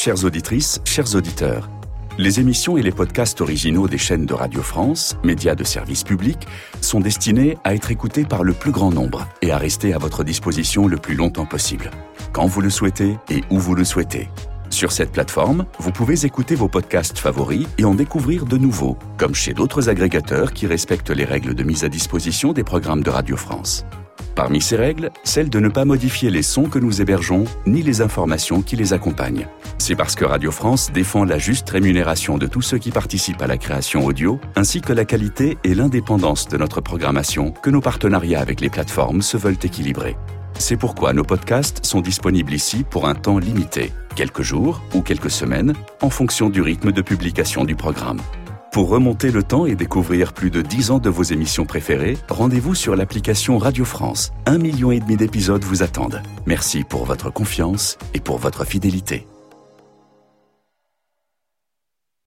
chères auditrices, chers auditeurs. Les émissions et les podcasts originaux des chaînes de Radio France, médias de service public, sont destinés à être écoutés par le plus grand nombre et à rester à votre disposition le plus longtemps possible, quand vous le souhaitez et où vous le souhaitez. Sur cette plateforme, vous pouvez écouter vos podcasts favoris et en découvrir de nouveaux, comme chez d'autres agrégateurs qui respectent les règles de mise à disposition des programmes de Radio France. Parmi ces règles, celle de ne pas modifier les sons que nous hébergeons ni les informations qui les accompagnent. C'est parce que Radio France défend la juste rémunération de tous ceux qui participent à la création audio, ainsi que la qualité et l'indépendance de notre programmation que nos partenariats avec les plateformes se veulent équilibrer. C'est pourquoi nos podcasts sont disponibles ici pour un temps limité, quelques jours ou quelques semaines, en fonction du rythme de publication du programme. Pour remonter le temps et découvrir plus de 10 ans de vos émissions préférées, rendez-vous sur l'application Radio France. Un million et demi d'épisodes vous attendent. Merci pour votre confiance et pour votre fidélité.